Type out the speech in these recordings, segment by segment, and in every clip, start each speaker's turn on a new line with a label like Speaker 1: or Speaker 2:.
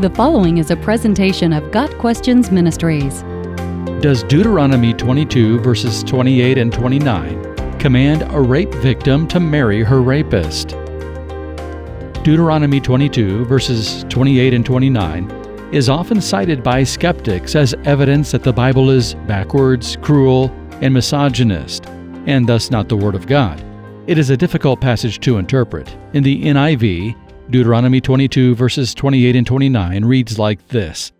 Speaker 1: The following is a presentation of Got Questions Ministries.
Speaker 2: Does Deuteronomy 22, verses 28 and 29, command a rape victim to marry her rapist? Deuteronomy 22, verses 28 and 29, is often cited by skeptics as evidence that the Bible is backwards, cruel, and misogynist, and thus not the Word of God. It is a difficult passage to interpret. In the NIV, Deuteronomy 22, verses 28 and 29 reads like this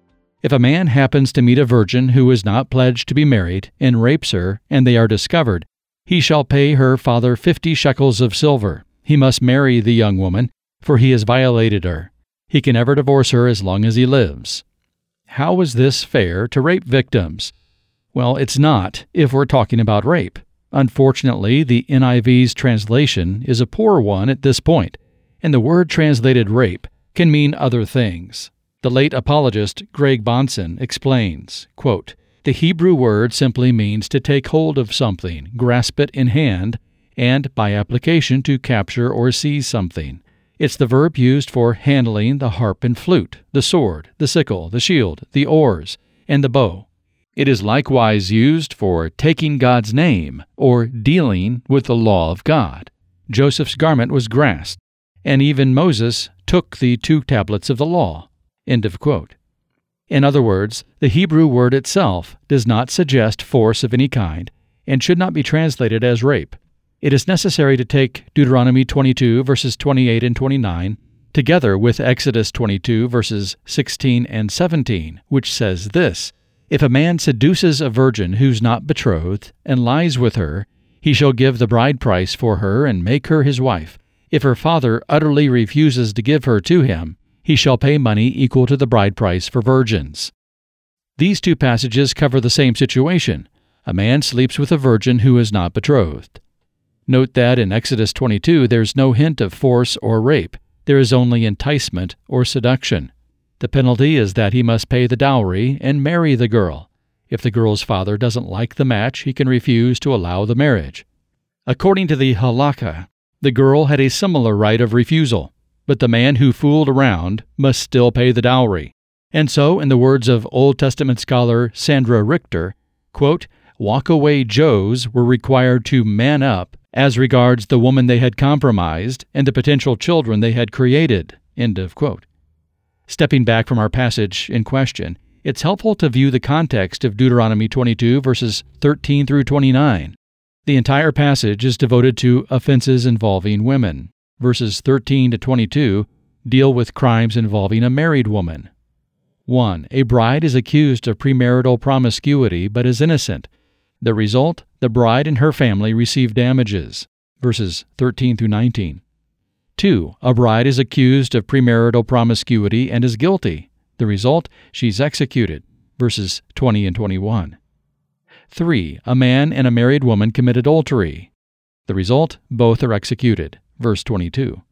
Speaker 2: If a man happens to meet a virgin who is not pledged to be married, and rapes her, and they are discovered, he shall pay her father fifty shekels of silver. He must marry the young woman, for he has violated her. He can never divorce her as long as he lives. How is this fair to rape victims? Well, it's not if we're talking about rape. Unfortunately, the NIV's translation is a poor one at this point and the word translated rape can mean other things. The late apologist Greg Bahnsen explains, quote, The Hebrew word simply means to take hold of something, grasp it in hand, and, by application, to capture or seize something. It's the verb used for handling the harp and flute, the sword, the sickle, the shield, the oars, and the bow. It is likewise used for taking God's name or dealing with the law of God. Joseph's garment was grasped, and even Moses took the two tablets of the law. End of quote. In other words, the Hebrew word itself does not suggest force of any kind and should not be translated as rape. It is necessary to take Deuteronomy 22, verses 28 and 29, together with Exodus 22, verses 16 and 17, which says this If a man seduces a virgin who's not betrothed and lies with her, he shall give the bride price for her and make her his wife if her father utterly refuses to give her to him, he shall pay money equal to the bride price for virgins. These two passages cover the same situation. A man sleeps with a virgin who is not betrothed. Note that in Exodus 22 there's no hint of force or rape, there is only enticement or seduction. The penalty is that he must pay the dowry and marry the girl. If the girl's father doesn't like the match, he can refuse to allow the marriage. According to the halakha, the girl had a similar right of refusal, but the man who fooled around must still pay the dowry. And so, in the words of Old Testament scholar Sandra Richter, quote, walk-away Joes were required to man up as regards the woman they had compromised and the potential children they had created. End of quote. Stepping back from our passage in question, it's helpful to view the context of Deuteronomy 22, verses 13 through 29. The entire passage is devoted to offenses involving women. Verses 13 to 22 deal with crimes involving a married woman. 1. A bride is accused of premarital promiscuity but is innocent. The result the bride and her family receive damages. Verses 13 through 19. 2. A bride is accused of premarital promiscuity and is guilty. The result she's executed. Verses 20 and 21. 3. A man and a married woman commit adultery. The result, both are executed. Verse 22.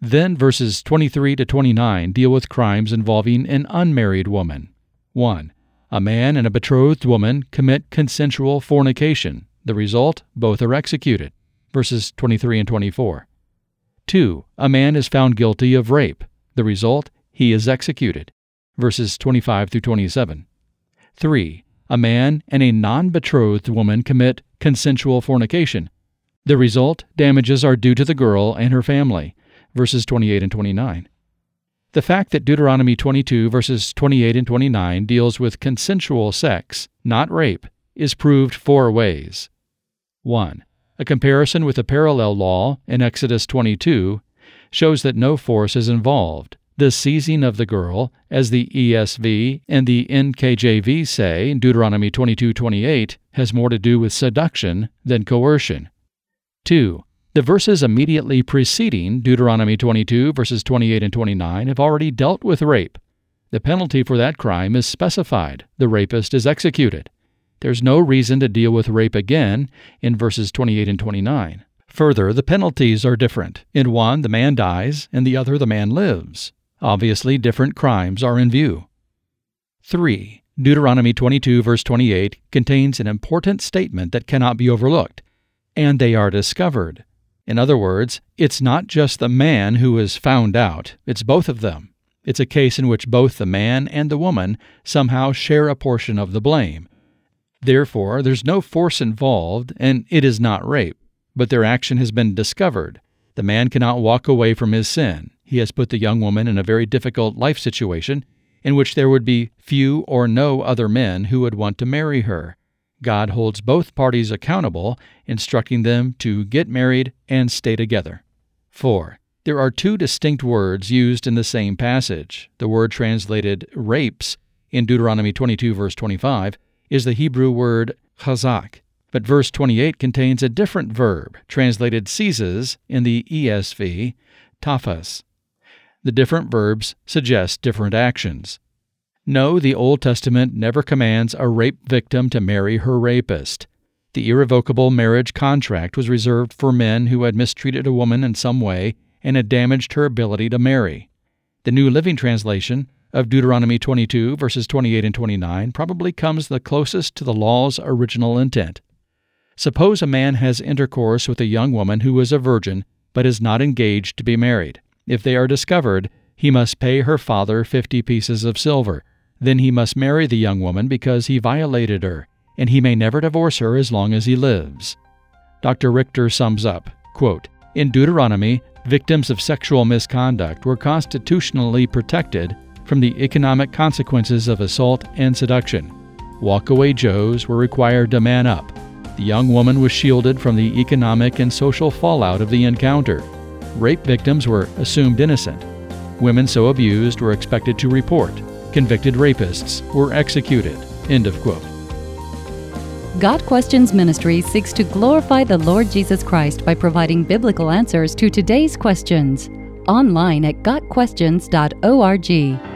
Speaker 2: Then verses 23 to 29 deal with crimes involving an unmarried woman. 1. A man and a betrothed woman commit consensual fornication. The result, both are executed. Verses 23 and 24. 2. A man is found guilty of rape. The result, he is executed. Verses 25 through 27. 3 a man and a non betrothed woman commit consensual fornication. The result damages are due to the girl and her family. Verses 28 and 29. The fact that Deuteronomy 22, verses 28 and 29 deals with consensual sex, not rape, is proved four ways. 1. A comparison with a parallel law in Exodus 22 shows that no force is involved. The seizing of the girl, as the ESV and the NKJV say in Deuteronomy 22:28, has more to do with seduction than coercion. 2. The verses immediately preceding Deuteronomy 22 verses 28 and 29 have already dealt with rape. The penalty for that crime is specified. The rapist is executed. There's no reason to deal with rape again in verses 28 and 29. Further, the penalties are different. In one, the man dies, in the other, the man lives. Obviously, different crimes are in view. 3. Deuteronomy 22, verse 28, contains an important statement that cannot be overlooked and they are discovered. In other words, it's not just the man who is found out, it's both of them. It's a case in which both the man and the woman somehow share a portion of the blame. Therefore, there's no force involved, and it is not rape, but their action has been discovered. The man cannot walk away from his sin. He has put the young woman in a very difficult life situation in which there would be few or no other men who would want to marry her. God holds both parties accountable, instructing them to get married and stay together. 4. There are two distinct words used in the same passage. The word translated rapes in Deuteronomy 22, verse 25, is the Hebrew word chazak, but verse 28 contains a different verb, translated seizes in the ESV, tafas. The different verbs suggest different actions. No, the Old Testament never commands a rape victim to marry her rapist. The irrevocable marriage contract was reserved for men who had mistreated a woman in some way and had damaged her ability to marry. The New Living Translation of Deuteronomy 22, verses 28 and 29, probably comes the closest to the law's original intent. Suppose a man has intercourse with a young woman who is a virgin but is not engaged to be married. If they are discovered, he must pay her father fifty pieces of silver then he must marry the young woman because he violated her, and he may never divorce her as long as he lives. Dr. Richter sums up quote, In Deuteronomy, victims of sexual misconduct were constitutionally protected from the economic consequences of assault and seduction. Walkaway Joes were required to man up. The young woman was shielded from the economic and social fallout of the encounter. Rape victims were assumed innocent. Women so abused were expected to report convicted rapists were executed. End of quote.
Speaker 1: Got Questions Ministry seeks to glorify the Lord Jesus Christ by providing biblical answers to today's questions. Online at GotQuestions.org.